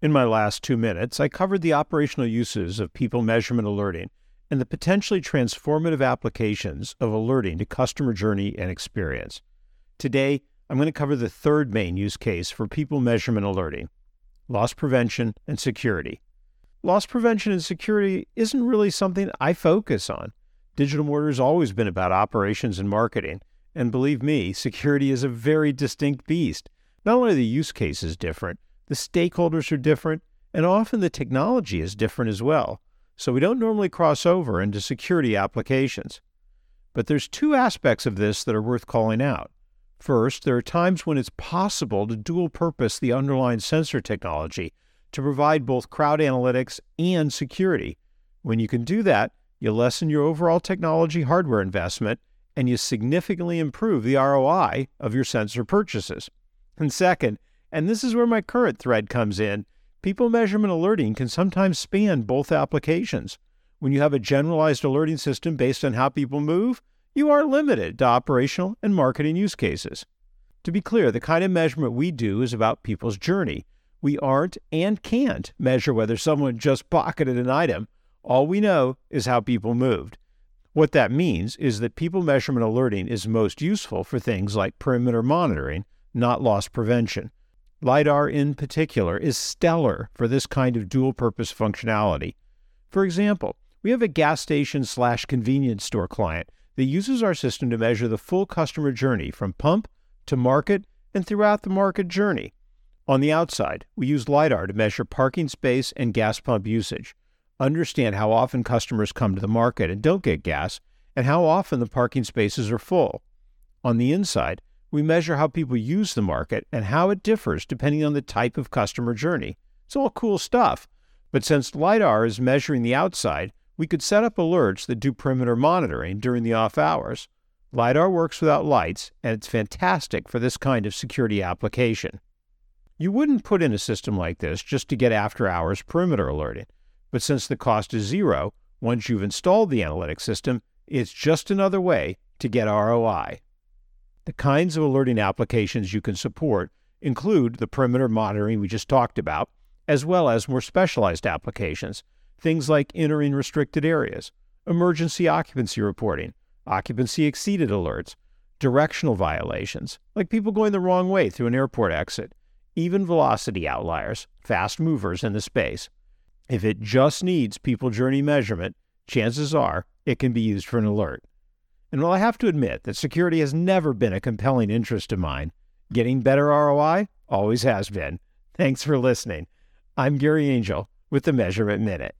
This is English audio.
In my last two minutes, I covered the operational uses of people measurement alerting and the potentially transformative applications of alerting to customer journey and experience. Today, I'm going to cover the third main use case for people measurement alerting loss prevention and security. Loss prevention and security isn't really something I focus on. Digital Mortar has always been about operations and marketing, and believe me, security is a very distinct beast. Not only are the use cases different, the stakeholders are different, and often the technology is different as well. So we don't normally cross over into security applications. But there's two aspects of this that are worth calling out. First, there are times when it's possible to dual purpose the underlying sensor technology to provide both crowd analytics and security. When you can do that, you lessen your overall technology hardware investment and you significantly improve the ROI of your sensor purchases. And second, and this is where my current thread comes in, people measurement alerting can sometimes span both applications. When you have a generalized alerting system based on how people move, you are limited to operational and marketing use cases. To be clear, the kind of measurement we do is about people's journey. We aren't and can't measure whether someone just pocketed an item. All we know is how people moved. What that means is that people measurement alerting is most useful for things like perimeter monitoring, not loss prevention. LiDAR in particular is stellar for this kind of dual purpose functionality. For example, we have a gas station slash convenience store client that uses our system to measure the full customer journey from pump to market and throughout the market journey. On the outside, we use LiDAR to measure parking space and gas pump usage, understand how often customers come to the market and don't get gas, and how often the parking spaces are full. On the inside, we measure how people use the market and how it differs depending on the type of customer journey. It's all cool stuff. But since LiDAR is measuring the outside, we could set up alerts that do perimeter monitoring during the off hours. LiDAR works without lights, and it's fantastic for this kind of security application. You wouldn't put in a system like this just to get after hours perimeter alerting, but since the cost is zero, once you've installed the analytics system, it's just another way to get ROI. The kinds of alerting applications you can support include the perimeter monitoring we just talked about, as well as more specialized applications things like entering restricted areas, emergency occupancy reporting, occupancy exceeded alerts, directional violations, like people going the wrong way through an airport exit, even velocity outliers, fast movers in the space. If it just needs people journey measurement, chances are it can be used for an alert. And while I have to admit that security has never been a compelling interest of mine, getting better ROI always has been. Thanks for listening. I'm Gary Angel with the Measurement Minute.